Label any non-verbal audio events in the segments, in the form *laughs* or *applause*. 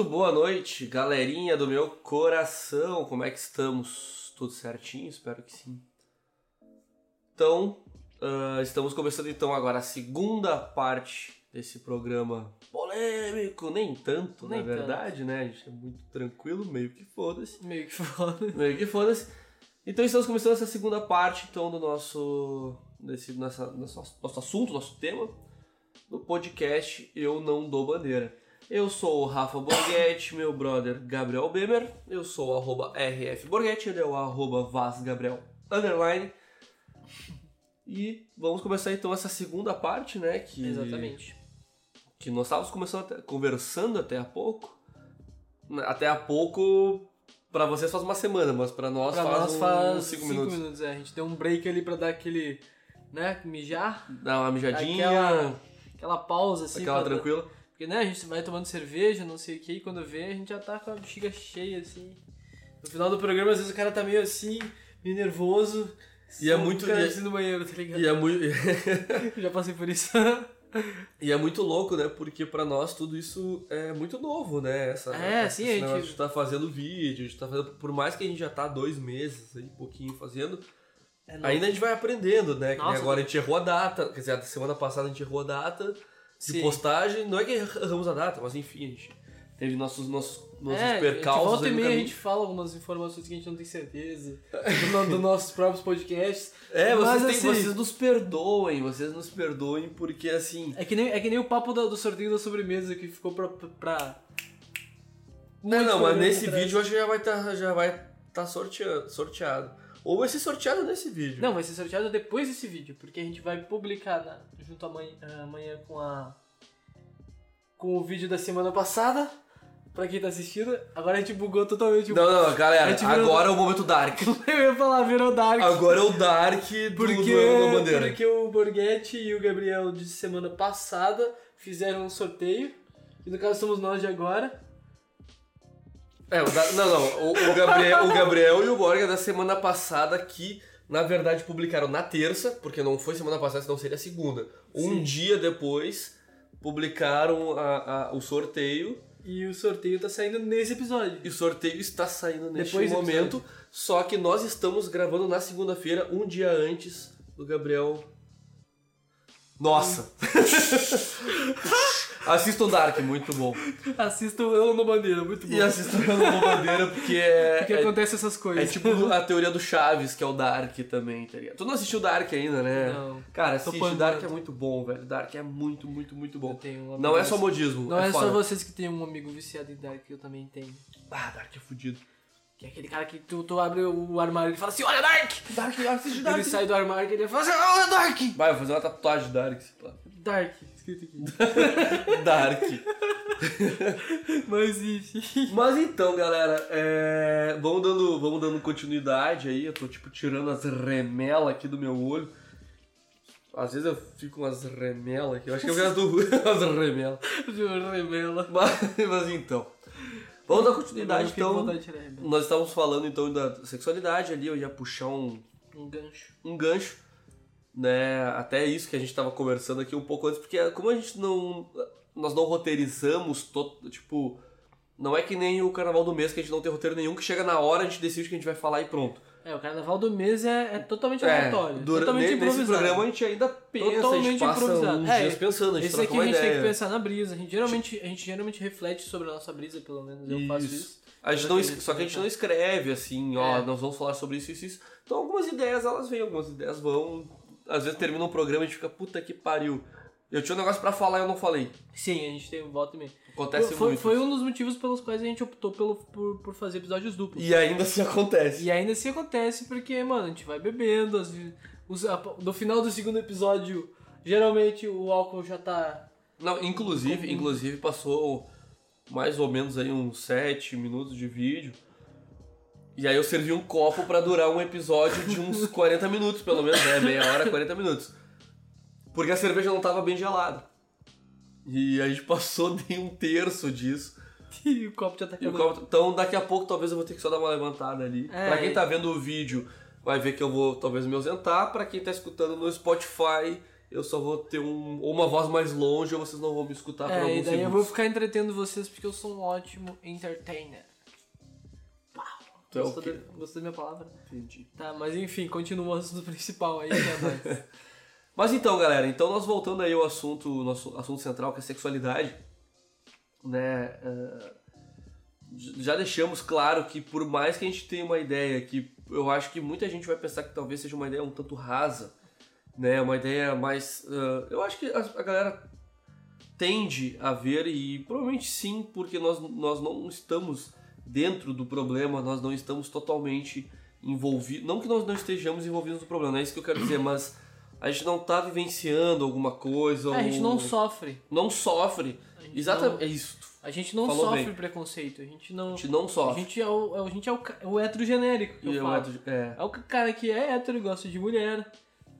Muito boa noite, galerinha do meu coração. Como é que estamos? Tudo certinho? Espero que sim. Então, uh, estamos começando então agora a segunda parte desse programa polêmico, nem tanto, Nem na verdade, né? A gente é muito tranquilo, meio que foda-se. Meio que foda. Meio que foda-se. Então estamos começando essa segunda parte então do nosso desse nossa, nosso, nosso assunto, nosso tema do podcast Eu Não Dou Bandeira. Eu sou o Rafa Borghetti, *coughs* meu brother Gabriel Bemer. Eu sou o arroba RF Borghetti, ele é o arroba Vaz Gabriel Underline. E vamos começar então essa segunda parte, né? Que, Exatamente. Que nós estávamos começando até- conversando até há pouco. Até há pouco, pra vocês faz uma semana, mas pra nós Pra faz, nós uns faz cinco 5 minutos. minutos. é. A gente deu um break ali pra dar aquele, né, mijar. Dá uma mijadinha, Aquela, aquela pausa assim. aquela tranquila. Porque, né, a gente vai tomando cerveja, não sei o que, e quando vê, a gente já tá com a bexiga cheia, assim. No final do programa, às vezes o cara tá meio assim, meio nervoso. E é muito- cara e é- assim no banheiro, tá ligado? E é, muito, *laughs* já passei por isso. e é muito louco, né? Porque pra nós tudo isso é muito novo, né? Essa, É, esse sim, a gente- negócio de tá fazendo vídeo, a gente tá fazendo. Por mais que a gente já tá dois meses aí, pouquinho fazendo, É ainda a gente vai aprendendo, né? Nossa, agora a gente errou a data. Quer dizer, a semana passada a gente errou a data de Sim. postagem. Não é que erramos a data, mas enfim, a gente teve nossos, nossos, nossos é, percalços. volta e meia a gente fala algumas informações que a gente não tem certeza dos do nossos próprios podcasts. É, vocês, Mas, têm- assim, vocês nos perdoem, vocês nos perdoem porque assim. É que nem, é que nem o papo do, do sorteio da sobremesa que ficou pra. pra Não, não, mas nesse atrás. vídeo eu acho que já vai estar já vai tá sorteado, sorteado. Ou vai ser sorteado nesse vídeo. Não, vai ser sorteado depois desse vídeo, porque a gente vai publicar na- junto amanhã, amanhã com a. com o vídeo da semana passada. Pra quem tá assistindo, agora a gente bugou totalmente o. Não, não, galera, agora é o *laughs* momento Dark. Eu ia falar, virou Dark. Agora é o Dark do, Porque, do Bandeira. porque o Borghetti e o Gabriel de semana passada fizeram um sorteio. E no caso somos nós de agora. É, o da- não, não, o, o Gabriel, o Gabriel e o Borga da semana passada que, na verdade, publicaram na terça, porque não foi semana passada, senão seria segunda. Um Sim. dia depois, publicaram a- a- o sorteio E o sorteio tá saindo nesse episódio. E o sorteio está saindo neste Depois do momento, só que nós estamos gravando na segunda-feira, um dia antes do Gabriel. Nossa! *laughs* assistam Dark, muito bom. Assistam Eu no Bandeira, muito bom. E assistam Rano Bandeira, porque é. Porque é- acontece essas É coisas. tipo a teoria do Chaves, que é o Dark também, tá ligado? Tu não assistiu Dark ainda, né? Não. Cara, assiste, Dark é muito bom, velho. Dark é muito, muito, muito Eu bom. tenho um Não é só modismo, Não é, é, só vocês que tem um amigo viciado em Dark, eu também tenho. Ah, Dark é fudido. Que é aquele cara que tu, tu abre o armário e ele fala assim, olha Dark! Dark, assiste Ele sai do armário e ele fala assim, olha Dark! Vai, vou fazer uma tatuagem de Dark. Dark, escrito aqui. *laughs* Dark. Mas enfim. Mas então, galera, é, vamos, dando, vamos dando continuidade aí. Eu tô, tipo, tirando as remelas aqui do meu olho. Às vezes eu fico com as remelas aqui. Eu acho que eu do *laughs* as remelas. Remela. Mas, mas então. Vamos dar continuidade, então. Nós estávamos falando, então, da sexualidade ali. Eu ia puxar um, Um gancho. um gancho, né? Até isso que a gente tava conversando aqui um pouco antes, porque como a gente não. Nós não roteirizamos, to, tipo. Não é que nem o carnaval do mês que a gente não tem roteiro nenhum, que chega na hora, a gente decide o que a gente vai falar e pronto. É, o carnaval do mês é, é totalmente aleatório. dura- totalmente ne- improvisado. Nesse programa a gente ainda pensa, a gente Totalmente passa improvisado. É, dias pensando, a gente Esse aqui a gente ideia. tem que pensar na brisa. A gente geralmente, a gente geralmente reflete sobre a nossa brisa, pelo menos eu faço Isso. isso. A gente não, é que- só que a gente não escreve assim, ó, É. nós vamos falar sobre isso, isso, isso. Então algumas ideias elas vêm, algumas ideias vão. Às vezes termina um programa e a gente fica, puta que pariu. Eu tinha um negócio pra falar e eu não falei. Sim, a gente tem um voto e meio. Acontece Foi, muito. foi um dos motivos pelos quais a gente optou pelo, por, por fazer episódios duplos. E ainda assim acontece. E ainda assim acontece porque, mano, a gente vai bebendo, vezes, os- a- no final do segundo episódio, geralmente o álcool já tá. Não, inclusive, inclusive passou mais ou menos aí uns 7 minutos de vídeo. E aí eu servi um copo pra durar um episódio de uns *laughs* 40 minutos, pelo menos, né? Meia hora, 40 minutos. Porque a cerveja não tava bem gelada. E a gente passou *laughs* de um terço disso. E o copo já tá E copo- então daqui a pouco talvez eu vou ter que só dar uma levantada ali. É, pra quem tá vendo o vídeo, vai ver que eu vou talvez me ausentar. Pra quem tá escutando no Spotify, eu só vou ter um, ou uma voz mais longe ou vocês não vão me escutar por É, alguns e daí eu segundos. vou ficar entretendo vocês porque eu sou um ótimo entertainer. Tu é o Gostou, da, gostou da minha palavra? Entendi. Tá, mas enfim, continua o assunto *laughs* principal aí, né. *laughs* Mas então, galera, então nós voltando aí ao assunto, nosso assunto central, que é sexualidade, né? j- já deixamos claro que por mais que a gente tenha uma ideia que eu acho que muita gente vai pensar que talvez seja uma ideia um tanto rasa, né? Uma ideia mais, eh, eu acho que a, a galera tende a ver e provavelmente sim, porque nós, nós não estamos dentro do problema, nós não estamos totalmente envolvidos, não que nós não estejamos envolvidos no problema, não é isso que eu quero dizer, *clears throat* mas a gente não tá vivenciando alguma coisa, É, a gente não sofre. não sofre. A Exatamente, não- é isso. A gente não Falou sofre bem. preconceito. A gente não. A gente não A sofre. gente é o, a gente é o, o hétero genérico que eu eu falo. entro- é. É o cara que é hétero, gosta de mulher,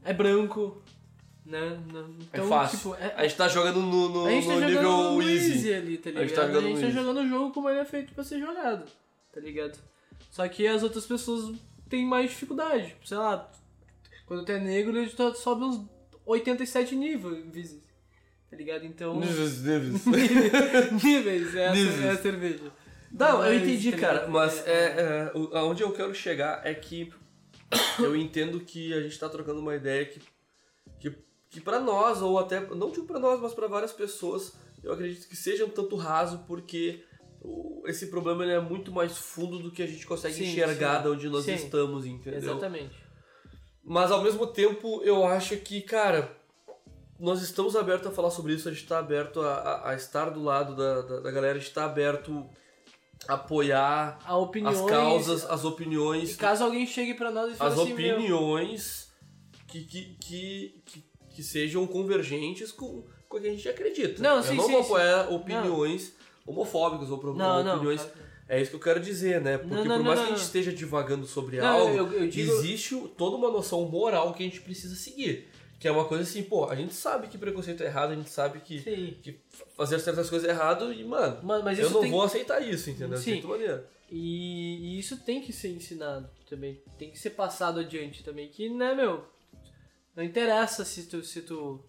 é branco, né? Não- Então, é fácil. tipo, é- a gente tá jogando no, no, a gente tá no jogando nível no easy. easy ali, tá A ligado? gente tá jogando a gente tá jogando o jogo como ele é feito pra ser jogado, tá ligado? Só que as outras pessoas têm mais dificuldade. Sei lá, quando tu é negro, ele sobe uns 87 níveis, tá ligado? Então... Níveis, níveis. *laughs* níveis, é, Níveis. A, é a cerveja. Não, eu Mas, entendi, tá cara, mas é, é, o- aonde eu quero chegar é que *coughs* eu entendo que a gente tá trocando uma ideia que, que, para nós, ou até, não digo pra nós, mas pra várias pessoas, eu acredito que seja um tanto raso, porque esse problema é muito mais fundo do que a gente consegue Sim, enxergar sim. de onde nós Sim. estamos, entendeu? Exatamente. Mas ao mesmo tempo, eu acho que, cara, nós estamos abertos a falar sobre isso, a gente está aberto a, a- a estar do lado da, da, da galera, a gente está aberto a apoiar opiniões... as causas, as E opiniões, caso alguém chegue pra nós e fale as assim, meu, opiniões que, que, que, que, que sejam convergentes com, com o que a gente acredita. Não, eu sim, não sim, vou sim. apoiar opiniões homofóbicas ou Não, não. opiniões não. é isso que eu quero dizer, né? Porque Não, não, por não, mais não, que a não. gente esteja divagando sobre Não, algo, eu- eu digo- existe toda uma noção moral que a gente precisa seguir. Que é uma coisa assim, pô, a gente sabe que preconceito é errado, a gente sabe que, Sim. que fazer certas coisas é errado e, mano, Mas, mas eu não tem... vou aceitar isso, entendeu? De Sim. certa maneira. E, e isso tem que ser ensinado também. Tem que ser passado adiante também. Que, né, meu? Não interessa se tu. Se tu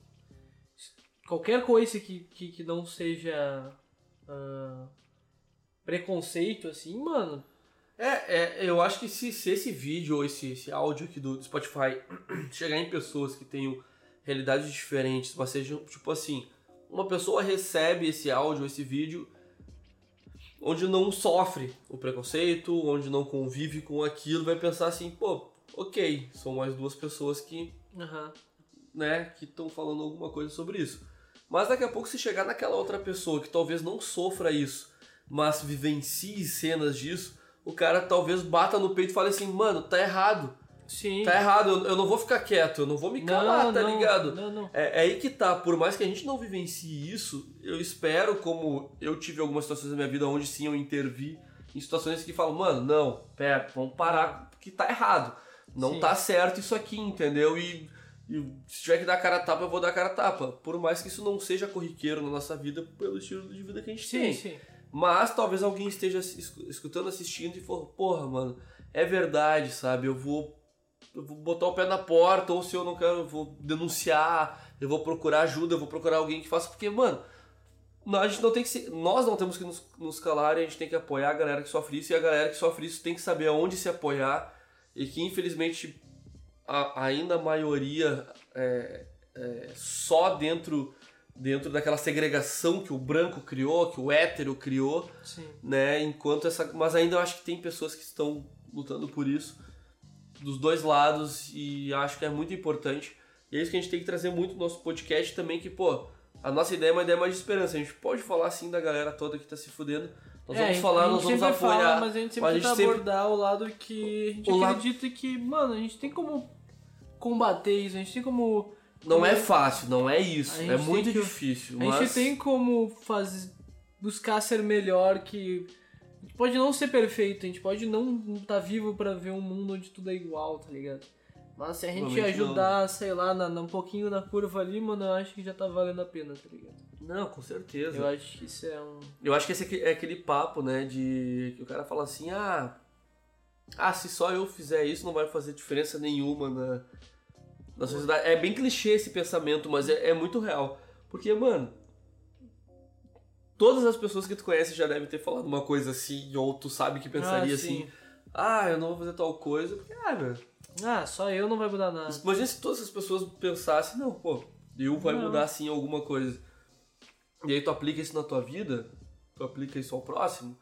se- qualquer coisa que, que, que não seja. ah, preconceito, assim, mano. É, é, eu acho que se, se esse vídeo ou esse, esse áudio aqui do Spotify *clears throat* chegar em pessoas que tenham realidades diferentes, mas sejam, tipo assim, uma pessoa recebe esse áudio, esse vídeo, onde não sofre o preconceito, onde não convive com aquilo, vai pensar assim, pô, ok, são mais duas pessoas que, Aham. né, que estão falando alguma coisa sobre isso. Mas daqui a pouco se chegar naquela outra pessoa que talvez não sofra isso, mas vivencie cenas disso, o cara talvez bata no peito e fale assim, mano, tá errado. Sim. Tá errado, eu, eu não vou ficar quieto, eu não vou me calar, não, tá não, ligado? Não, não. É, é aí que tá, por mais que a gente não vivencie isso, eu espero, como eu tive algumas situações na minha vida onde sim eu intervi em situações que falam, mano, não, pera, vamos parar, porque tá errado. Não Sim. tá certo isso aqui, entendeu? E, e se tiver que dar cara a tapa, eu vou dar cara a tapa. Por mais que isso não seja corriqueiro na nossa vida, pelo estilo de vida que a gente Sim, tem. sim. Mas talvez alguém esteja es- escutando, assistindo e for, porra, mano, é verdade, sabe? Eu vou, eu vou botar o pé na porta, ou se eu não quero, eu vou denunciar, eu vou procurar ajuda, eu vou procurar alguém que faça, porque, mano, a gente não tem que ser, nós não temos que nos, nos calar e a gente tem que apoiar a galera que sofre isso, e a galera que sofre isso tem que saber aonde se apoiar, e que infelizmente a- ainda a maioria é, é só dentro dentro daquela segregação que o branco criou, que o hétero criou, Sim. né? Enquanto essa, mas ainda eu acho que tem pessoas que estão lutando por isso dos dois lados e acho que é muito importante. E é isso que a gente tem que trazer muito no nosso podcast também que, pô, a nossa ideia é uma ideia mais de esperança. A gente pode falar assim da galera toda que tá se fudendo. Nós É, vamos falar, nós vamos apoiar. Fala, mas a gente sempre mas a tenta gente sempre- abordar o lado que a gente O lado- acredita que, mano, a gente tem como combater isso, a gente tem como. Não é fácil, não é isso. É muito que- difícil. A mas... gente tem como fazer, buscar ser melhor que. A gente pode não ser perfeito, a gente pode não estar vivo pra ver um mundo onde tudo é igual, tá ligado? Mas se a gente Provavelmente não. ajudar, sei lá, na, na- um pouquinho na curva ali, mano, eu acho que já tá valendo a pena, tá ligado? Não, com certeza. Eu acho que isso é um. Eu acho que esse é aquele papo, né, de que o cara fala assim, ah, ah, se só eu fizer isso não vai fazer diferença nenhuma na, da sociedade. É bem clichê esse pensamento, mas é, é muito real. Porque, mano, todas as pessoas que tu conhece já devem ter falado uma coisa assim, ou tu sabe que pensaria Ah, assim, sim. ah, eu não vou fazer tal coisa, porque, ah, velho. Ah, só eu não vai mudar nada. Imagina se todas as pessoas pensassem, não, pô, eu vai Não. mudar sim alguma coisa. E aí tu aplica isso na tua vida, tu aplica isso ao próximo,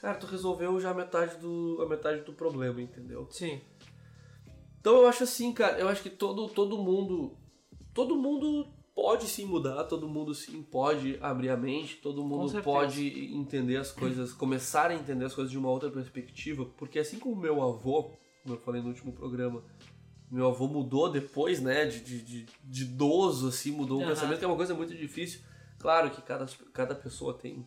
cara, tu resolveu já a metade do, a metade do problema, entendeu? Sim. Então eu acho assim, cara, eu acho que todo, todo mundo. Todo mundo pode sim mudar, todo mundo sim pode abrir a mente, todo mundo pode entender as coisas, começar a entender as coisas de uma outra perspectiva, porque assim como meu avô, como eu falei no último programa, meu avô mudou depois, né, de, de, de, de idoso, assim, mudou o Aham. pensamento, que é uma coisa muito difícil. Claro que cada, cada pessoa tem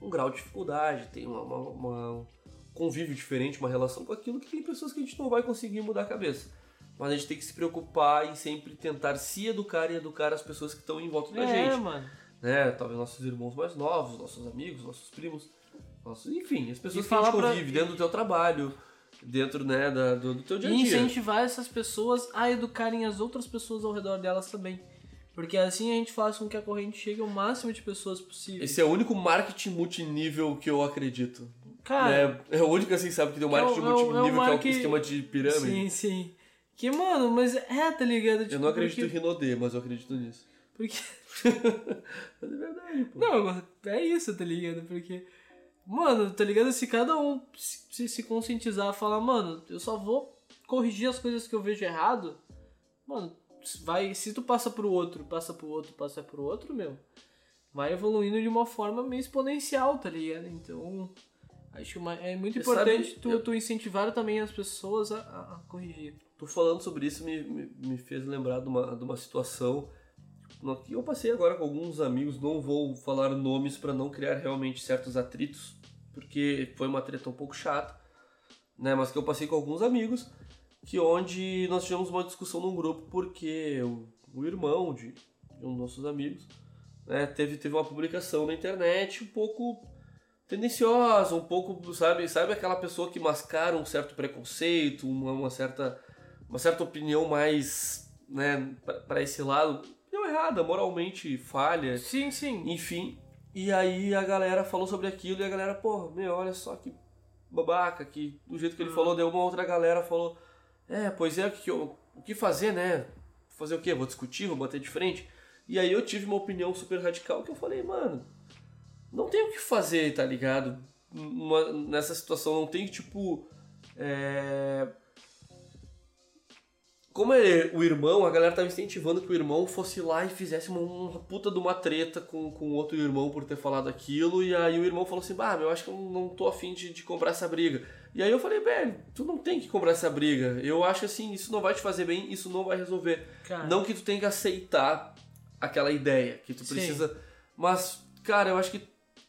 um grau de dificuldade, tem uma, uma, uma- um convívio diferente, uma relação com aquilo que tem pessoas que a gente não vai conseguir mudar a cabeça. Mas a gente tem que se preocupar em sempre tentar se educar e educar as pessoas que estão em volta da é, gente. mano. Né? Talvez nossos irmãos mais novos, nossos amigos, nossos primos, nossos, enfim, as pessoas E que a gente falar pra- convive dentro do teu trabalho, dentro né, da, do, do teu dia a E dia. incentivar essas pessoas a educarem as outras pessoas ao redor delas também. Porque assim a gente faz com que a corrente chegue ao máximo de pessoas possível. Esse é o único marketing multinível que eu acredito. Cara, né? É o único assim, sabe, que tem um É marketing é o- é multinível, que é o esquema de pirâmide. sim, sim. Que, mano, mas é, tá ligado? Tipo, Eu não acredito porque, em Rinodê, mas eu acredito nisso. porque *laughs* Mas é verdade, pô. Não, é isso, tá ligado? Porque, mano, tá ligado? Se cada um se, se, conscientizar, falar, mano, eu só vou corrigir as coisas que eu vejo errado, mano, vai, se tu passa pro outro, passa pro outro, passa pro outro, meu, vai evoluindo de uma forma meio exponencial, tá ligado? Então, acho que uma- é muito Você importante sabe, tu, eu- tu incentivar também as pessoas a, a, a corrigir. Tu falando sobre isso me, me, me fez lembrar de uma, de uma situação que eu passei agora com alguns amigos. Não vou falar nomes para não criar realmente certos atritos, porque foi uma treta um pouco chata, né? Mas que eu passei com alguns amigos, que onde nós tivemos uma discussão num grupo porque o, o irmão de, de um dos nossos amigos né, teve, teve uma publicação na internet um pouco tendenciosa, um pouco, sabe, sabe aquela pessoa que mascara um certo preconceito, uma, uma certa uma certa opinião mais, né, para esse lado, errada, moralmente falha, Sim, sim. enfim. E aí a galera falou sobre aquilo e a galera, pô, meu, olha só que babaca, que do jeito que ele falou, deu uma outra galera falou, é, pois é, o que, eu- o que fazer, né? Fazer o quê? Vou discutir, vou bater de frente? E aí eu tive uma opinião super radical que eu falei, mano, não tem o que fazer, tá ligado? Numa- nessa situação, não tem, tipo, é... Como é o irmão, a galera tava incentivando que o irmão fosse lá e fizesse uma, uma puta de uma treta com o outro irmão por ter falado aquilo. E aí o irmão falou assim: Bah, meu, acho que eu não tô afim de, de comprar essa briga. E aí eu falei: Velho, tu não tem que comprar essa briga. Eu acho assim, isso não vai te fazer bem, isso não vai resolver. Cara. Não que tu tenha que aceitar aquela ideia, que tu Sim. precisa. Mas, cara, eu acho que.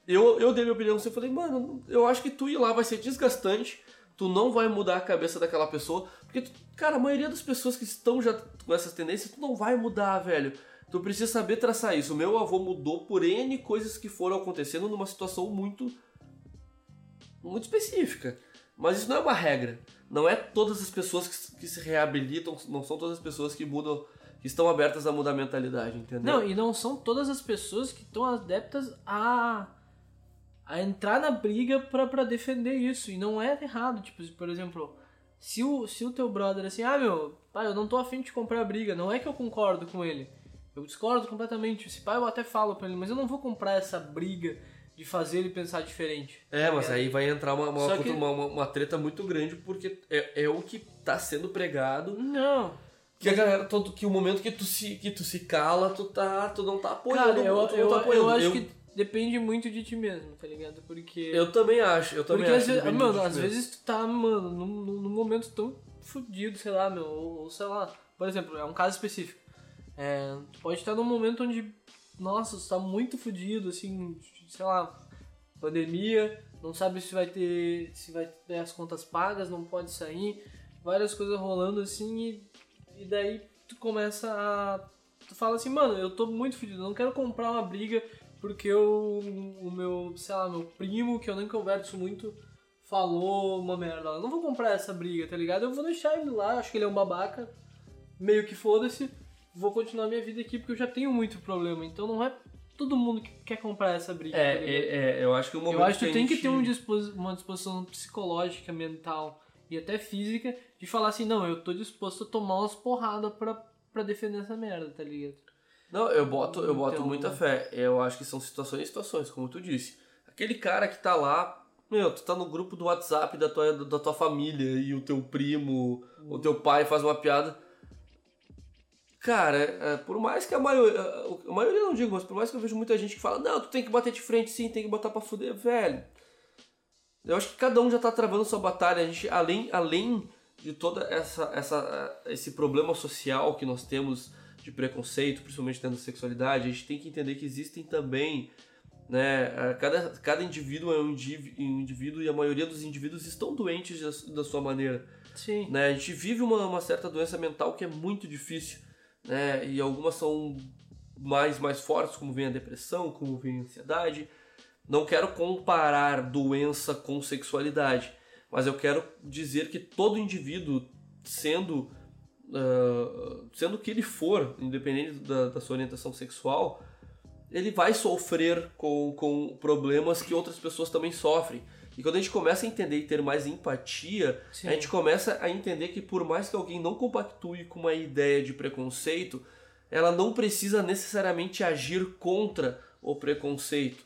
Eu, eu dei minha opinião assim, eu falei, mano, eu acho que tu ir lá vai ser desgastante, tu não vai mudar a cabeça daquela pessoa, porque, tu- cara, a maioria das pessoas que estão já com essas tendências, tu não vai mudar, velho. Tu precisa saber traçar isso. O meu avô mudou por N coisas que foram acontecendo numa situação muito. muito específica. Mas isso não é uma regra. Não é todas as pessoas que, que se reabilitam, não são todas as pessoas que mudam, que estão abertas a mudar a mentalidade, entendeu? Não, e não são todas as pessoas que estão adeptas a, a entrar na briga pra, pra defender isso. E não é errado. Tipo, por exemplo, se o, se o teu brother assim, ah meu, pai, eu não tô afim de comprar a briga, não é que eu concordo com ele. Eu discordo completamente. Se pai eu até falo pra ele, mas eu não vou comprar essa briga de fazer ele pensar diferente. É, mas aí vai entrar uma, uma, que- uma, uma- treta muito grande, porque é, é o que tá sendo pregado. Não. Que a galera, todo, que o momento que tu se, que tu se cala, tu, tá, tu não tá apoiando. Cara, eu, eu, tá eu apoiando. acho que depende muito de ti mesmo, tá ligado? Porque. Eu também acho, eu também Porque acho. às vezes, que mano, às vezes tu tá, mano, num, num momento tão fudido, sei lá, meu, ou, ou sei lá. Por exemplo, é um caso específico. É, tu pode estar num momento onde, nossa, tu tá muito fudido, assim, sei lá, pandemia, não sabe se vai ter. se vai ter as contas pagas, não pode sair, várias coisas rolando assim, e, e daí tu começa a. Tu fala assim, mano, eu tô muito fudido, eu não quero comprar uma briga porque eu, o meu, sei lá, meu primo, que eu nem converso muito, falou uma merda. Eu não vou comprar essa briga, tá ligado? Eu vou deixar ele lá, acho que ele é um babaca. meio que foda-se, vou continuar minha vida aqui porque eu já tenho muito problema. Então não é todo mundo que quer comprar essa briga. É, tá é, é, eu acho que o momento Eu acho que tu tem que gente- ter um dispos- uma disposição psicológica, mental e até física de falar assim, não, eu tô disposto a tomar umas porradas pra, pra defender essa merda, tá ligado? Não, eu boto, eu boto Então- muita fé. Eu acho que são situações e situações, como tu disse. Aquele cara que tá lá, meu, tu tá no grupo do WhatsApp da tua, da tua família e o teu primo, o teu pai faz uma piada. Cara, é, por mais que a maioria, a maioria não digo, mas por mais que eu vejo muita gente que fala, não, tu tem que bater de frente sim, tem que botar pra fuder, velho. Eu acho que cada um já tá travando sua batalha. A gente, além, além de toda essa, essa, esse problema social que nós temos de preconceito, principalmente dentro da sexualidade, a gente tem que entender que existem também, né, cada, cada indivíduo é um um indivíduo e a maioria dos indivíduos estão doentes da, da sua maneira, Sim. né? A gente vive uma, uma certa doença mental que é muito difícil, né? E algumas são mais mais fortes, como vem a depressão, como vem a ansiedade. Não quero comparar doença com sexualidade, mas eu quero dizer que todo indivíduo, sendo ah, sendo que ele for, independente da, da sua orientação sexual, ele vai sofrer com, com problemas que outras pessoas também sofrem. E quando a gente começa a entender e ter mais empatia, Sim. a gente começa a entender que por mais que alguém não compactue com uma ideia de preconceito, ela não precisa necessariamente agir contra o preconceito.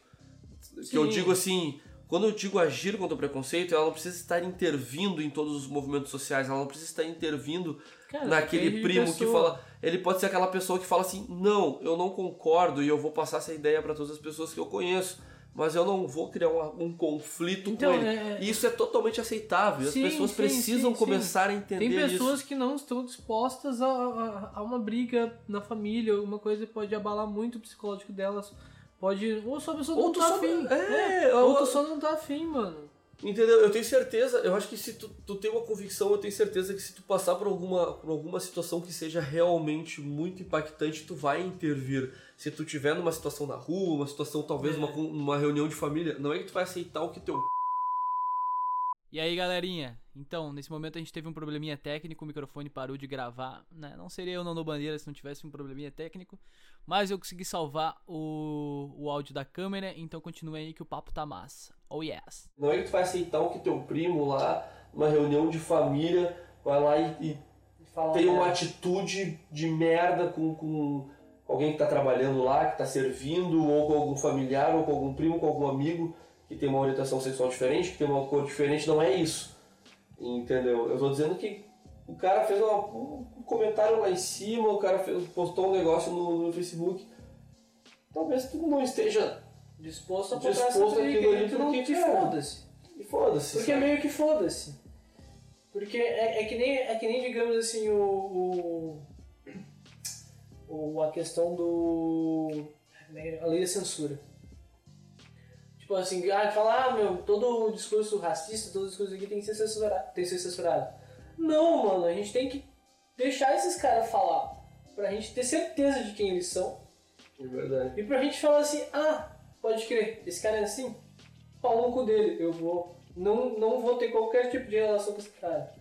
Que eu Sim. digo assim, quando eu digo agir contra o preconceito, ela não precisa estar intervindo em todos os movimentos sociais, ela não precisa estar intervindo Cara, naquele primo que fala. Ele pode ser aquela pessoa que fala assim: não, eu não concordo e eu vou passar essa ideia para todas as pessoas que eu conheço, mas eu não vou criar um, um conflito Então, com ele. é- E isso é totalmente aceitável. Sim, as pessoas sim, precisam sim, começar a entender Tem pessoas isso. que não estão dispostas a, a, a uma briga na família, alguma coisa pode abalar muito o psicológico delas. Pode. Ou só a pessoa Ou não tá só- afim. é, ou ou- tu só não tá afim, mano. Entendeu? Eu tenho certeza, eu acho que se tu, tu tem uma convicção, eu tenho certeza que se tu passar por alguma, por alguma situação que seja realmente muito impactante, tu vai intervir. Se tu tiver numa situação na rua, uma situação talvez É. uma, uma reunião de família, não é que tu vai aceitar o que teu E aí, galerinha? Então, nesse momento a gente teve um probleminha técnico, o microfone parou de gravar, né? Não seria eu não no bandeira se não tivesse um probleminha técnico, mas eu consegui salvar o, o áudio da câmera, então continue aí que o papo tá massa. Oh yes. Não é que tu vai aceitar o que teu primo lá, numa reunião de família, vai lá e, e Fala, tem uma atitude de merda com, com alguém que tá trabalhando lá, que tá servindo, ou com algum familiar, ou com algum primo, com algum amigo que tem uma orientação sexual diferente, que tem uma cor diferente, não é isso. Entendeu? Eu tô dizendo que o cara fez uma- um comentário lá em cima, o cara fez- postou um negócio no, no Facebook. Talvez tu não esteja. Disposto a Disposto botar essa àquilo briga ali porque, te cara, foda-se. E foda-se. Porque é sabe? meio que foda-se. Porque é, é que nem, é que nem, digamos assim, o, o, o- a questão do. a lei da censura. Tipo assim, ah, falar, ah, meu, todo o discurso racista, todo o discurso aqui tem que ser censurado. Tem que ser censurado. Não, mano, a gente tem que deixar esses caras falar. Pra gente ter certeza de quem eles são. É verdade. E pra gente falar assim, ah, pode crer, esse cara é assim, pau no cu dele, eu vou. Não, não vou ter qualquer tipo de relação com esse cara.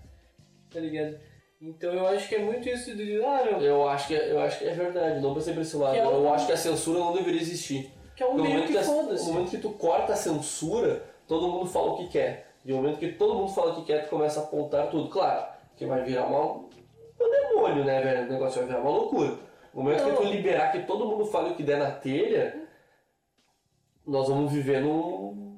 Tá ligado? Então eu acho que é muito isso de, ah, meu, Eu acho, que é, eu acho que é verdade, não pensei por esse lado. É Eu acho que a censura não deveria existir. Que é um No meio que foda-se. no momento que tu corta a censura, todo mundo fala o que quer. E no momento que todo mundo fala o que quer, tu começa a apontar tudo. Claro, que vai virar uma, um demônio, né, velho? O negócio vai virar uma loucura. No momento que tu liberar que todo mundo fale o que der na telha, nós vamos viver num.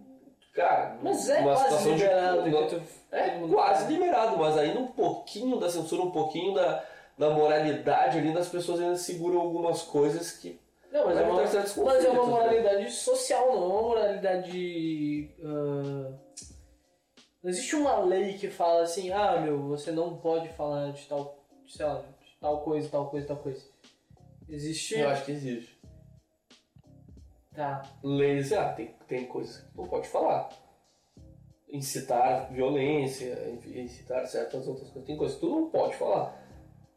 Cara, Mas é uma quase situação liberado. de. tu- É quase liberado, mas ainda um pouquinho da censura, um pouquinho da, da moralidade ali, das pessoas ainda seguram algumas coisas que. Não, mas é, uma, mas é uma né? moralidade social, não é uma moralidade. ah, não existe uma lei que fala assim, ah, meu, você não pode falar de tal, sei lá, de tal coisa, tal coisa, tal coisa. Existe. Eu acho que existe. Tá. Leis, ah, tem, tem coisas que tu não pode falar. Incitar violência, incitar certas outras coisas. Tem coisas que tu não pode falar.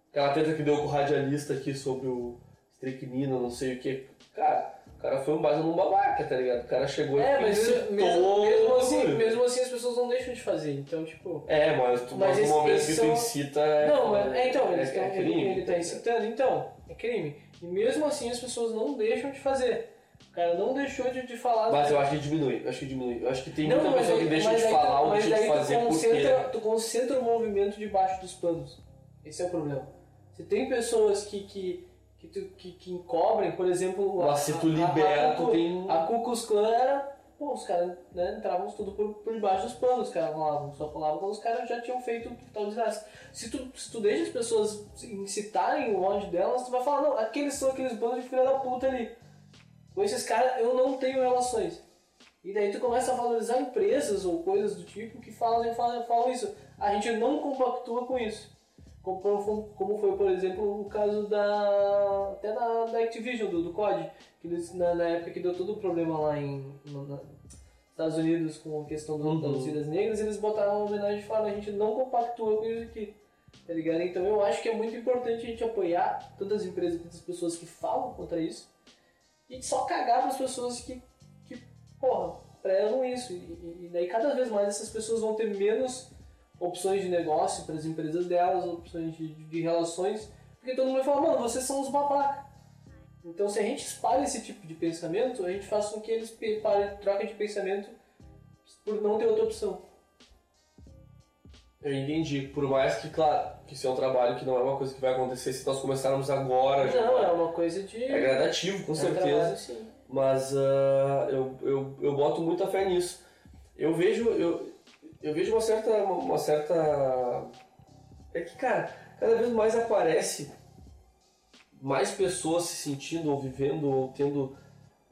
Aquela treta que deu com o radialista aqui sobre o estricnina, não sei o que. Cara, o cara foi um baita num babaca, tá ligado? O cara chegou É, e mas incitou mesmo, mesmo, assim, mesmo assim as pessoas não deixam de fazer. Então, tipo. É, mas, tu, Mas mas no momento que tu são- incita é. Não, mas, é, então, é, eles é ele, crime. ele tá incitando, então, é crime. E mesmo assim as pessoas não deixam de fazer. O cara não deixou de, de falar. Mas eu acho que diminui, eu acho que diminui. Eu acho que tem não, muita pessoa que deixa de falar tu, ou deixa de fazer tu concentra, porque. tu concentra o movimento debaixo dos panos. Esse é o problema. Se tem pessoas que, que, que, tu- que, que encobrem, por exemplo... Tu Ku- tem- A Ku Klux Klan era... Pô, os caras né, entravam tudo por, por debaixo dos panos, os caras falavam. Só falavam quando os caras já tinham feito tal desgraça. Se tu, se tu deixa as pessoas incitarem o ódio delas, tu vai falar, não, aqueles são aqueles bandos de filha da puta ali. Com esses caras eu não tenho relações. E daí tu começa a valorizar empresas ou coisas do tipo que falam, falam, falam isso. A gente não compactua com isso. Como, como foi, por exemplo, o caso da. até da, da Activision, do, do COD, que eles, na, na época que deu todo o problema lá em. no- na- Estados Unidos com a questão do, Uhum. das vidas negras, eles botaram uma homenagem e falaram, a gente não compactua com isso aqui. Tá ligado? Então eu acho que é muito importante a gente apoiar tantas empresas, tantas pessoas que falam contra isso, e só cagar para as pessoas que, que porra, prezam isso. E, e- e daí cada vez mais essas pessoas vão ter menos opções de negócio para as empresas delas, opções de, de relações, porque todo mundo vai falar, mano, vocês são os babaca. Então se a gente espalha esse tipo de pensamento, a gente faz com que eles parem- troquem de pensamento por não ter outra opção. Eu entendi. Por mais que, claro, que isso é um trabalho que não é uma coisa que vai acontecer se nós começarmos agora. Não, vai- é uma coisa de. É gradativo, com é certeza. trabalho, sim. Mas ah, eu, eu, eu boto muita fé nisso. Eu vejo, eu, eu vejo uma certa, uma certa. É que, cara, cada vez mais aparece mais pessoas se sentindo ou vivendo ou tendo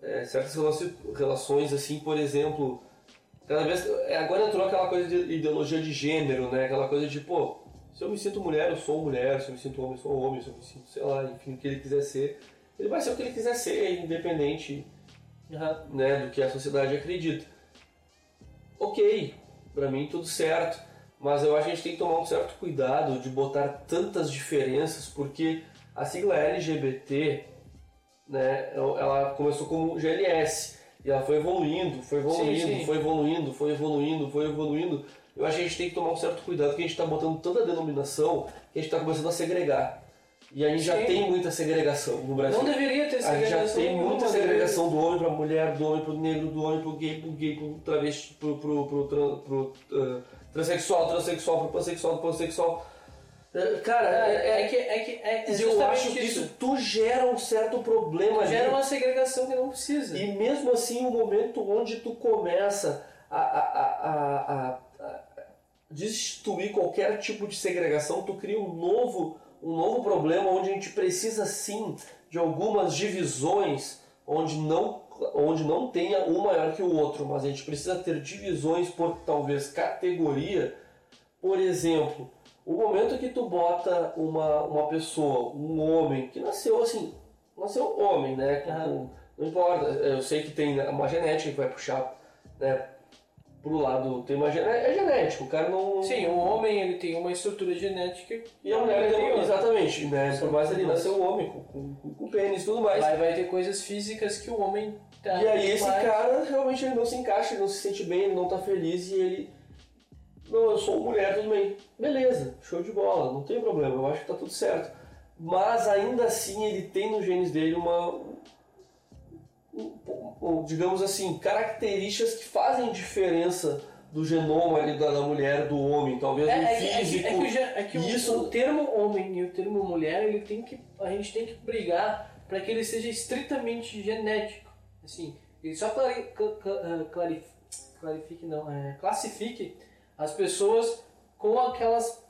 é, certas relações, assim, por exemplo. Cada vez. é, Agora entrou aquela coisa de ideologia de gênero, né? Aquela coisa de, pô, se eu me sinto mulher, eu sou mulher, se eu me sinto homem, eu sou homem, se eu me sinto, sei lá, enfim, o que ele quiser ser. Ele vai ser o que ele quiser ser, independente Aham. né, do que a sociedade acredita. Ok, pra mim tudo certo, mas eu acho que a gente tem que tomar um certo cuidado de botar tantas diferenças, porque a sigla LGBT, né, ela começou como GLS, e ela foi evoluindo, foi evoluindo, Sim, sim. foi evoluindo, foi evoluindo, foi evoluindo. Eu acho que a gente tem que tomar um certo cuidado, porque a gente está botando tanta denominação que a gente está começando a segregar. E a gente já Sim. tem muita segregação no Brasil. Não deveria ter A gente já segregação tem muita deveria- segregação do homem pra mulher, do homem pro negro, do homem pro gay, pro gay, pro travesti, pro, pro, ah, transexual, transexual, pro pansexual, pansexual. Eh, Cara, É, é, é que é que é, é eu acho que isso tu gera um certo problema ali. gera uma segregação que não precisa. E mesmo assim, o momento onde tu começa a, a, a- a destituir qualquer tipo de segregação, tu cria um novo, um novo problema onde a gente precisa sim de algumas divisões onde não, onde não tenha um maior que o outro, mas a gente precisa ter divisões por talvez categoria. Por exemplo, o momento que tu bota uma, uma pessoa, um homem, que nasceu assim, nasceu homem, né? com- não importa, eu sei que tem uma genética que vai puxar, né? Pro lado, tem uma genética, é genético, o cara não... Sim, o homem ele tem uma estrutura genética E a mulher tem, outra. exatamente, né? Por mais ele duas. nasceu homem, com, com, com, pênis e tudo mais. Vai, vai ter coisas físicas que o homem tá E aí esse mais- cara realmente ele não se encaixa, ele não se sente bem, ele não tá feliz e ele. Não, eu sou mulher, tudo bem. Beleza, show de bola, não tem problema, eu acho que tá tudo certo. Mas ainda assim ele tem nos genes dele uma. Digamos assim, características que fazem diferença do genoma ali da, da mulher, do homem, talvez É, no é que, é que- físico. é que, o ge- é que o- Isso- o, termo homem e o termo mulher, ele tem que, a gente tem que brigar para que ele seja estritamente genético. Assim, ele só clari, cla- cla- ah, clarif- clarifique, não, é, classifique as pessoas com aquelas,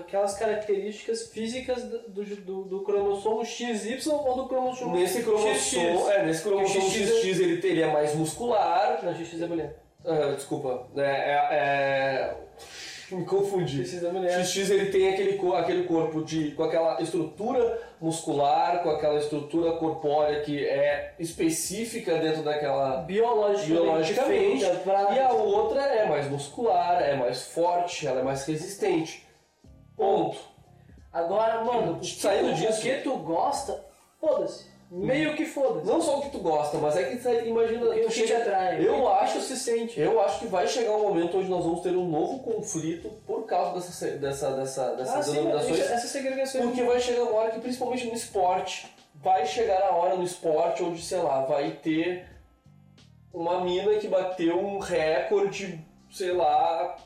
aquelas características físicas do, do, do cromossomo XY ou do cromossomo Nesse cromossomo, XX. é, nesse cromossomo XX XX ele teria mais muscular, Não, XX é mulher. Ah, desculpa, é, é- é- me confundi. XX ele tem aquele, aquele corpo de, com aquela estrutura muscular, com aquela estrutura corpórea que é específica dentro daquela. Biologicamente, biologicamente. E a outra é mais muscular, é mais forte, ela é mais resistente. Ponto. Agora, mano, Saindo disso- o que tu gosta, foda-se. Meio que foda-se. Não só o que tu gosta, mas é que tu imagina. O que tu que te chega- atrai. eu que acho- tu se sente. Eu acho que vai chegar um momento onde nós vamos ter um novo conflito por causa dessa, dessa, dessa, dessas Ah, sim, denominações. isso- essa segregação. Porque vai chegar uma hora que, principalmente no esporte, vai chegar a hora no esporte onde, sei lá, vai ter uma mina que bateu um recorde, sei lá,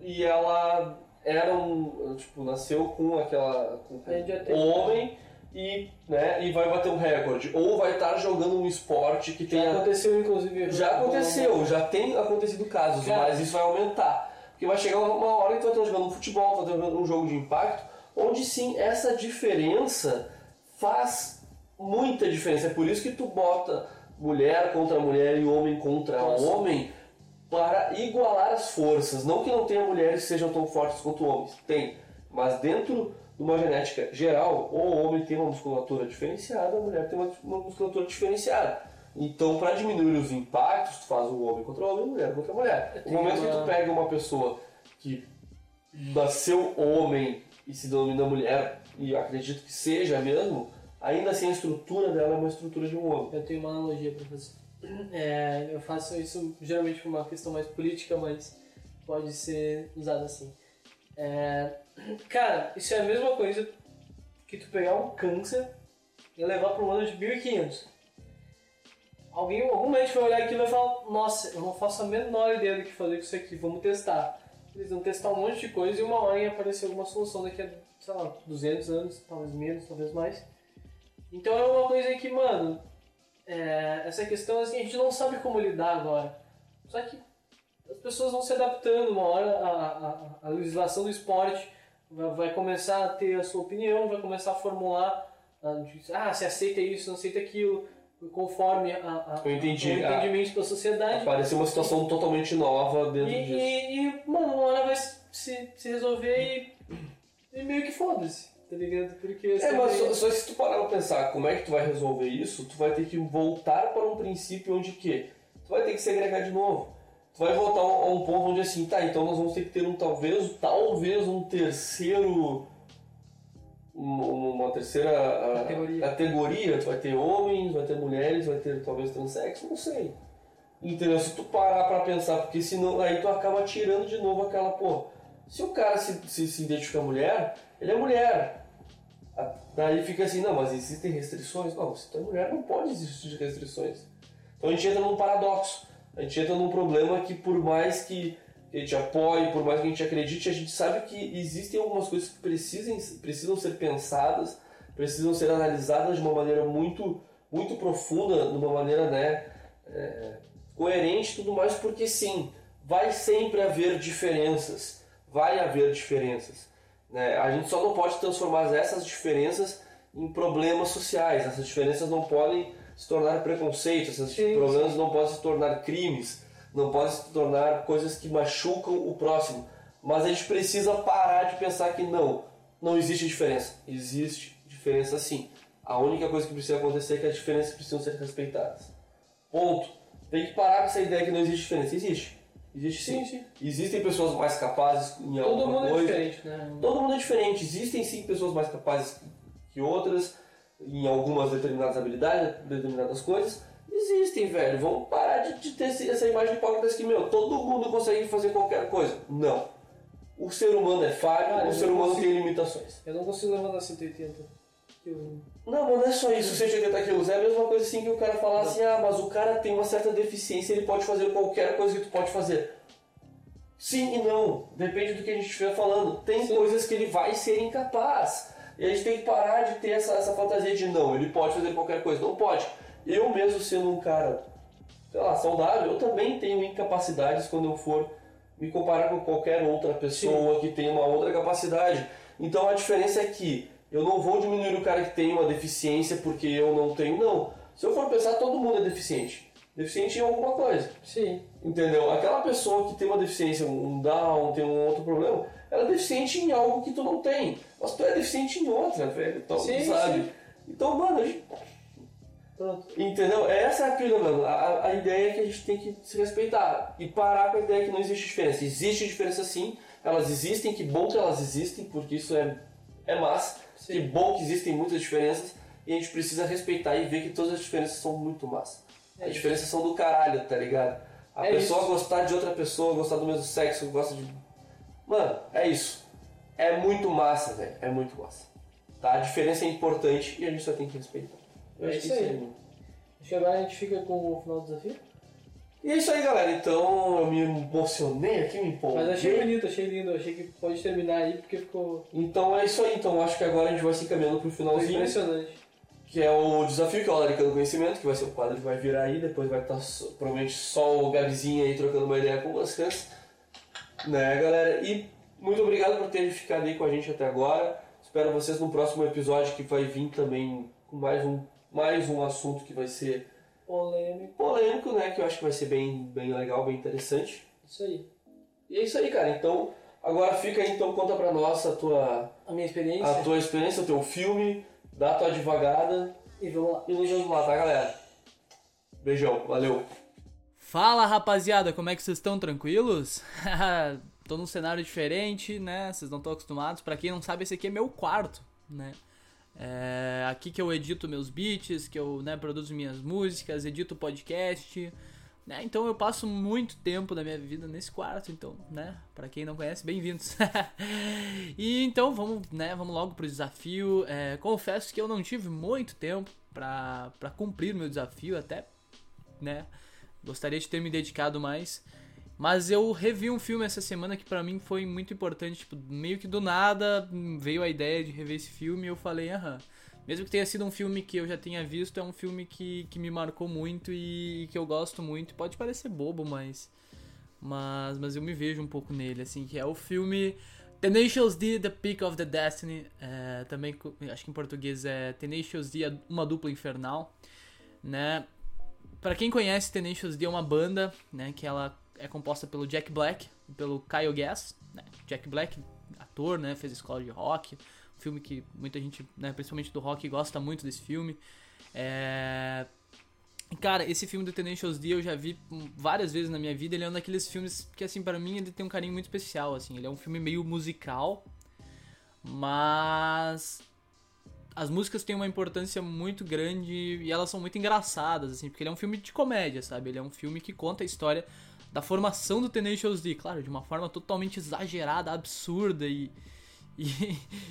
e ela era um. Tipo, nasceu com aquela. com já tem- homem e, né, e vai bater um recorde. Ou vai estar jogando um esporte que Já tenha. aconteceu, inclusive. Já aconteceu, já tem acontecido casos, Cara. mas isso vai aumentar. Porque vai chegar uma hora que tu vai estar jogando um futebol, tu vai estar jogando um jogo de impacto, onde sim essa diferença faz muita diferença. É por isso que tu bota mulher contra mulher e homem contra Nossa. homem para igualar as forças. Não que não tenha mulheres que sejam tão fortes quanto homens, tem. Mas dentro de uma genética geral, o homem tem uma musculatura diferenciada, a mulher tem uma, uma musculatura diferenciada. Então, para diminuir os impactos, tu faz o homem contra o homem, mulher contra mulher. No momento que uma- tu pega uma pessoa que nasceu homem e se denomina mulher, e acredito que seja mesmo, ainda assim a estrutura dela é uma estrutura de um homem. Eu tenho uma analogia pra fazer. É, eu faço isso geralmente por uma questão mais política, mas pode ser usado assim. É, cara, isso é a mesma coisa que tu pegar um câncer e levar para um ano de 1500. Alguém, algum médico vai olhar aquilo e vai falar: Nossa, eu não faço a menor ideia do que fazer com isso aqui, vamos testar. Eles vão testar um monte de coisa e uma hora ia aparecer alguma solução daqui a, sei lá, 200 anos, talvez menos, talvez mais. Então é uma coisa que, mano, é, essa questão assim, a gente não sabe como lidar agora. Só que as pessoas vão se adaptando, uma hora a, a, a legislação do esporte vai, vai começar a ter a sua opinião, vai começar a formular, ah, ah, se aceita isso, não aceita aquilo, conforme a, a, Eu entendi. o entendimento da sociedade. Apareceu uma situação totalmente nova E, dentro disso. e, e, mano, uma hora vai se, se resolver e, e meio que foda-se, tá ligado? Porque É, mas só, só se tu parar pra pensar como é que tu vai resolver isso, tu vai ter que voltar para um princípio onde que tu vai ter que segregar de novo. Tu vai voltar a um ponto onde assim, tá, então nós vamos ter que ter um talvez, talvez um terceiro uma, terceira Categoria. categoria, tu vai ter homens, vai ter mulheres, vai ter talvez transexo, não sei. Entendeu? Se tu parar pra pensar, porque senão aí tu acaba tirando de novo aquela, pô, se o cara se, se, se identifica mulher, ele é mulher. A- Daí fica assim, não, mas existem restrições? Não, se tu é mulher não pode existir restrições. Então a gente entra num paradoxo. A gente entra num problema que por mais que a gente apoie, por mais que a gente acredite, a gente sabe que existem algumas coisas que precisem, precisam ser pensadas, precisam ser analisadas de uma maneira muito, muito profunda, de uma maneira né, é, coerente e tudo mais, porque sim, vai sempre haver diferenças. Vai haver diferenças. Né? A gente só não pode transformar essas diferenças em problemas sociais. Essas diferenças não podem se tornar preconceitos, esses Sim, problemas não podem se tornar crimes, não podem se tornar coisas que machucam o próximo. Mas a gente precisa parar de pensar que não, não existe diferença. Existe diferença sim. A única coisa que precisa acontecer é que as diferenças precisam ser respeitadas. Ponto. Tem que parar com essa ideia que não existe diferença. Existe. Existe sim. Sim, sim. Existem pessoas mais capazes em Todo alguma mundo é coisa. diferente, né? Todo mundo é diferente. Existem sim pessoas mais capazes que outras em algumas determinadas habilidades, determinadas coisas. Existem, velho. Vamos parar de, de ter essa imagem hipócrita que, meu, todo mundo consegue fazer qualquer coisa. Não. O ser humano é falho, Cara, o ser humano consigo- tem limitações. Eu não consigo levantar 180 quilos. Não, mas não é só isso, 180 quilos. É a mesma coisa assim que o cara falar assim, ah, mas o cara tem uma certa deficiência, ele pode fazer qualquer coisa que tu pode fazer. Sim e não. Depende do que a gente estiver falando. Tem Sim. coisas que ele vai ser incapaz. E a gente tem que parar de ter essa, essa fantasia de não, ele pode fazer qualquer coisa. Não pode. Eu mesmo sendo um cara, sei lá, saudável, eu também tenho incapacidades quando eu for me comparar com qualquer outra pessoa que tem uma outra capacidade. Então a diferença é que eu não vou diminuir o cara que tem uma deficiência porque eu não tenho, não. Se eu for pensar, todo mundo é deficiente. Deficiente em alguma coisa. Sim. Entendeu? Aquela pessoa que tem uma deficiência, um Down, tem um outro problema, ela é deficiente em algo que tu não tem. Mas tu é deficiente em outra, velho. Então, Sim, sabe? sim. Então, mano, a gente- entendeu? Essa é aquilo, mano. A, a ideia é que a gente tem que se respeitar e parar com a ideia que não existe diferença. Existe diferença sim, elas existem, que bom que elas existem, porque isso é, é massa. Sim. Que bom que existem muitas diferenças. e a gente precisa respeitar e ver que todas as diferenças são muito massa. É as diferenças são do caralho, tá ligado? A É pessoa isso. gostar de outra pessoa, gostar do mesmo sexo, gosta de. Mano, é isso. É muito massa, velho. É muito massa. Tá? A diferença é importante e a gente só tem que respeitar. Eu É acho que isso aí. é. Acho que agora a gente fica com o final do desafio. E é isso aí, galera. Então eu me emocionei aqui, me empolguei. Mas achei bonito, achei lindo. Achei que pode terminar aí porque ficou Então é isso aí. Então acho que agora a gente vai se encaminhando pro foi finalzinho. impressionante. Que é o desafio, que é o Laricando Conhecimento, que vai ser o quadro que vai vir aí. Depois vai estar provavelmente só o Gabizinho aí trocando uma ideia com vocês. Né, galera? E muito obrigado por terem ficado aí com a gente até agora. Espero vocês no próximo episódio que vai vir também com mais um, mais um assunto que vai ser Polêmico. polêmico, né? Que eu acho que vai ser bem, bem legal, bem interessante. Isso aí. E é isso aí, cara. Então, agora fica aí, então, conta pra nós a tua, A minha experiência. a tua experiência, o teu filme, dá a tua advogada. E vamos lá. E nos vemos lá, tá, galera? Beijão, valeu. Fala rapaziada, como é que vocês estão? Tranquilos? *laughs* Tô num cenário diferente, né? Vocês não estão acostumados. Pra quem não sabe, esse aqui é meu quarto, né? É aqui que eu edito meus beats, que eu né, produzo minhas músicas, edito podcast. Né? Então eu passo muito tempo da minha vida nesse quarto, então, né? Pra quem não conhece, bem-vindos. *laughs* e então vamos, né? Vamos logo pro desafio. É, confesso que eu não tive muito tempo pra cumprir meu desafio, até, né? Gostaria de ter me dedicado mais. Mas eu revi um filme essa semana que pra mim foi muito importante. Tipo, meio que do nada veio a ideia de rever esse filme e eu falei, aham. Mesmo que tenha sido um filme que eu já tenha visto, é um filme que, que me marcou muito e, que eu gosto muito. Pode parecer bobo, mas, mas. Mas eu me vejo um pouco nele, assim, que é o filme Tenacious D, The Peak of the Destiny. é, também, acho que em português é Tenacious D, Uma Dupla Infernal. Né? Pra quem conhece, Tenacious D é uma banda, né, que ela é composta pelo Jack Black e pelo Kyle Gass, né? Jack Black, ator, né, fez escola de rock, um filme que muita gente, né, principalmente do rock, gosta muito desse filme. É... Cara, esse filme do Tenacious D eu já vi várias vezes na minha vida. Ele é um daqueles filmes que, assim, pra mim ele tem um carinho muito especial, assim. Ele é um filme meio musical, mas as músicas têm uma importância muito grande e elas são muito engraçadas, assim, porque ele é um filme de comédia, sabe? Ele é um filme que conta a história da formação do Tenacious D, claro, de uma forma totalmente exagerada, absurda e, e,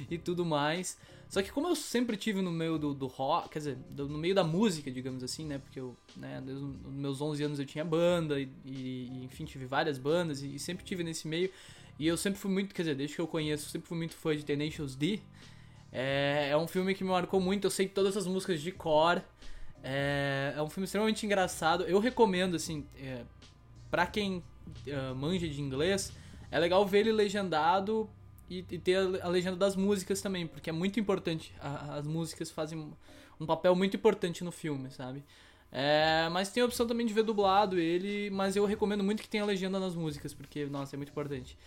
*laughs* e tudo mais. Só que como eu sempre tive no meio do, do rock, quer dizer, do- no meio da música, digamos assim, né? Porque eu, né, desde os meus 11 anos eu tinha banda e, e, e, enfim, tive várias bandas e, sempre tive nesse meio. E eu sempre fui muito, quer dizer, desde que eu conheço, sempre fui muito fã de Tenacious D. É, é um filme que me marcou muito, eu sei todas as músicas de cor. É, é um filme extremamente engraçado. Eu recomendo, assim, é, pra quem é, manja de inglês, é legal ver ele legendado e, e ter a, a legenda das músicas também, porque é muito importante. A- as músicas fazem um, papel muito importante no filme, sabe? É, mas tem a opção também de ver dublado ele, mas eu recomendo muito que tenha legenda nas músicas, porque, nossa, é muito importante.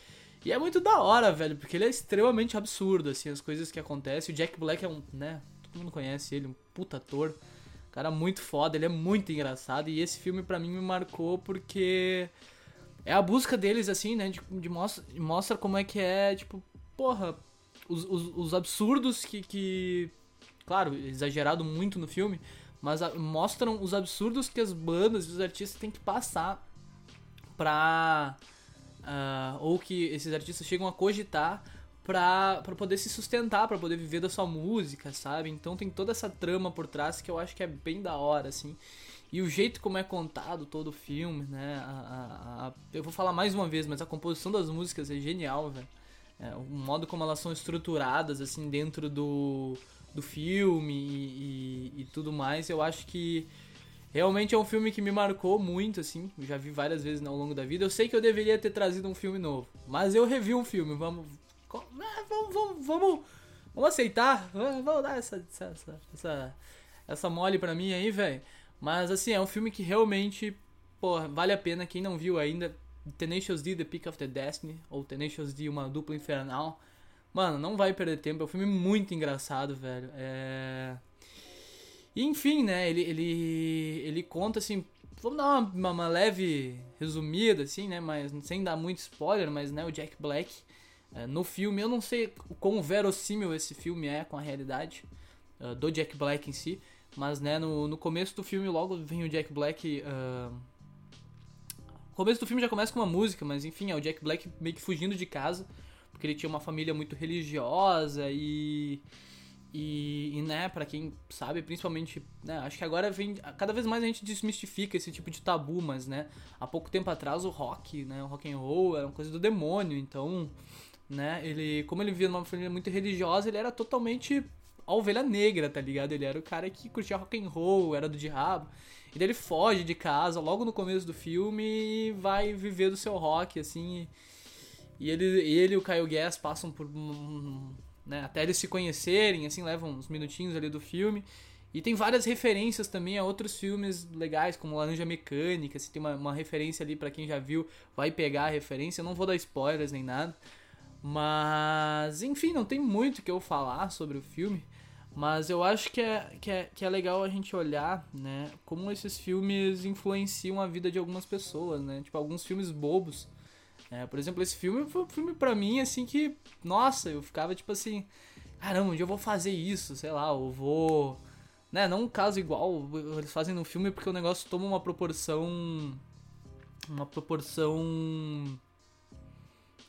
E é muito da hora, velho, porque ele é extremamente absurdo, assim, as coisas que acontecem. O Jack Black é um, né, todo mundo conhece ele, um puta ator. Cara muito foda, ele é muito engraçado. E esse filme pra mim me marcou porque é a busca deles, assim, né, de, de mostra, mostra como é que é, tipo, porra, os, os, os absurdos que, que, claro, exagerado muito no filme, mas a- mostram os absurdos que as bandas e os artistas têm que passar pra. Ah, ou que esses artistas chegam a cogitar pra poder se sustentar, pra poder viver da sua música, sabe? Então tem toda essa trama por trás que eu acho que é bem da hora, assim. E o jeito como é contado todo o filme, né? A- a- a- eu vou falar mais uma vez, mas a composição das músicas é genial, velho. É, o modo como elas são estruturadas, assim, dentro do, do filme e, e- e tudo mais, eu acho que realmente é um filme que me marcou muito, assim. Já vi várias vezes ao longo da vida. Eu sei que eu deveria ter trazido um filme novo, mas eu revi um filme. Vamos, co- é, vamos, vamos, vamos, vamos aceitar. Vamos vamos dar essa, essa, essa, essa, essa mole pra mim aí, velho. Mas assim, é um filme que realmente, porra, vale a pena. Quem não viu ainda, Tenacious D, The Peak of the Destiny, ou Tenacious D, Uma Dupla Infernal. Mano, não vai perder tempo. É um filme muito engraçado, velho. É... E enfim, né, ele, ele, ele conta assim, vamos dar uma, uma, leve resumida, assim, né, mas sem dar muito spoiler, mas, né, o Jack Black, é, no filme, eu não sei o quão verossímil esse filme é com a realidade, ah, do Jack Black em si. Mas, né, no, no começo do filme, logo vem o Jack Black. ah, o começo do filme já começa com uma música, mas enfim, é o Jack Black meio que fugindo de casa, porque ele tinha uma família muito religiosa e. E, e, né, pra quem sabe, principalmente, né, acho que agora vem, cada vez mais a gente desmistifica esse tipo de tabu, mas, né, há pouco tempo atrás o rock, né, o rock and roll era uma coisa do demônio, então, né, ele, como ele via numa família muito religiosa, ele era totalmente a ovelha negra, tá ligado? Ele era o cara que curtia rock and roll, era do diabo. E daí ele foge de casa logo no começo do filme e vai viver do seu rock, assim. E ele, ele e o Kyle Gass passam por. um- Né, até eles se conhecerem, assim, levam uns minutinhos ali do filme. E tem várias referências também a outros filmes legais, como Laranja Mecânica. Se tem uma, uma referência ali pra quem já viu, vai pegar a referência. Eu não vou dar spoilers nem nada. Mas, enfim, não tem muito que eu falar sobre o filme. Mas eu acho que é, que, é, que é legal a gente olhar, né, como esses filmes influenciam a vida de algumas pessoas, né? Tipo, alguns filmes bobos. É, por exemplo, esse filme foi um filme pra mim, assim, que, nossa, eu ficava tipo assim, caramba, um dia eu vou fazer isso, sei lá, eu vou. Né, não um caso igual eles fazem no filme porque o negócio toma uma proporção. Uma proporção.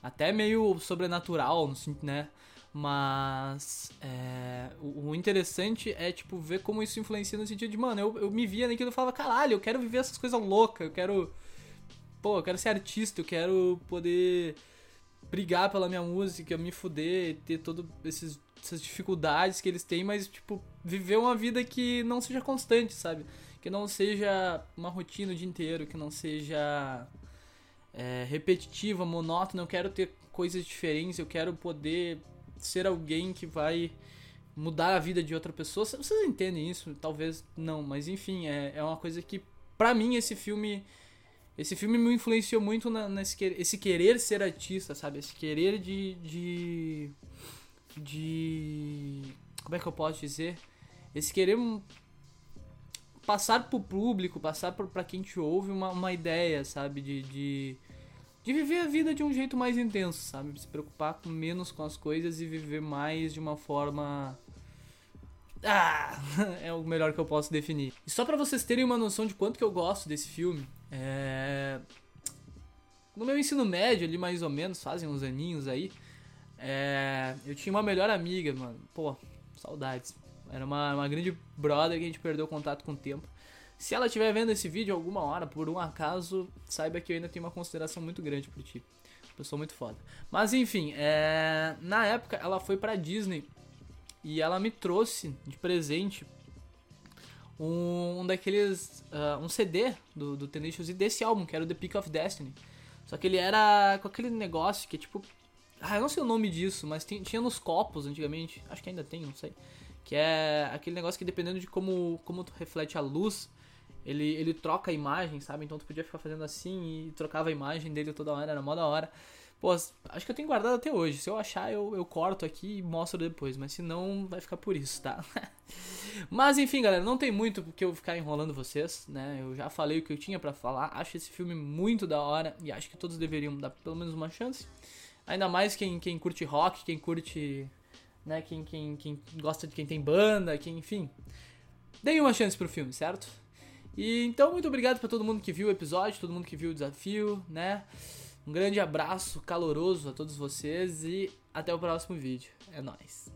Até meio sobrenatural, né? Mas é, o, o interessante é, tipo, ver como isso influencia no sentido de, mano, eu, eu me via naquilo e falava, caralho, eu quero viver essas coisas loucas, eu quero. Pô, eu quero ser artista, eu quero poder brigar pela minha música, me fuder, ter todas essas dificuldades que eles têm, mas, tipo, viver uma vida que não seja constante, sabe? Que não seja uma rotina o dia inteiro, que não seja é, repetitiva, monótona. Eu quero ter coisas diferentes, eu quero poder ser alguém que vai mudar a vida de outra pessoa. Vocês entendem isso? Talvez não, mas enfim, é, é uma coisa que, pra mim, esse filme. Esse filme me influenciou muito na, nesse esse querer ser artista, sabe? Esse querer de, de. de. Como é que eu posso dizer? Esse querer passar pro público, passar pro- pra quem te ouve uma, uma ideia, sabe? De, de, de viver a vida de um jeito mais intenso, sabe? Se preocupar com menos com as coisas e viver mais de uma forma. Ah, *laughs* é o melhor que eu posso definir. E só pra vocês terem uma noção de quanto que eu gosto desse filme, é... no meu ensino médio ali mais ou menos, fazem uns aninhos aí, é... eu tinha uma melhor amiga, mano. Pô, saudades. Era uma, uma grande brother que a gente perdeu contato com o tempo. Se ela estiver vendo esse vídeo alguma hora, por um acaso, saiba que eu ainda tenho uma consideração muito grande por ti. Pessoa muito foda. Mas enfim, é... na época ela foi pra Disney e ela me trouxe de presente um, um daqueles. ah, um CD do, do Tenacious D desse álbum, que era o The Peak of Destiny. Só que ele era com aquele negócio que é tipo. Ah, eu não sei o nome disso, mas tem- tinha nos copos antigamente. Acho que ainda tem, não sei. Que é aquele negócio que dependendo de como, como tu reflete a luz, ele, ele troca a imagem, sabe? Então tu podia ficar fazendo assim e trocava a imagem dele toda hora, era mó da hora. Pô, acho que eu tenho guardado até hoje. Se eu achar, eu, eu corto aqui e mostro depois. Mas se não, vai ficar por isso, tá? *laughs* mas enfim, galera, não tem muito porque eu ficar enrolando vocês, né? Eu já falei o que eu tinha pra falar. Acho esse filme muito da hora e acho que todos deveriam dar pelo menos uma chance. Ainda mais quem, quem curte rock, quem curte. Né, quem, quem, quem gosta de quem tem banda, quem, enfim. Deem uma chance pro filme, certo? E então, muito obrigado pra todo mundo que viu o episódio, todo mundo que viu o desafio, né? Um grande abraço caloroso a todos vocês e até o próximo vídeo. É nóis.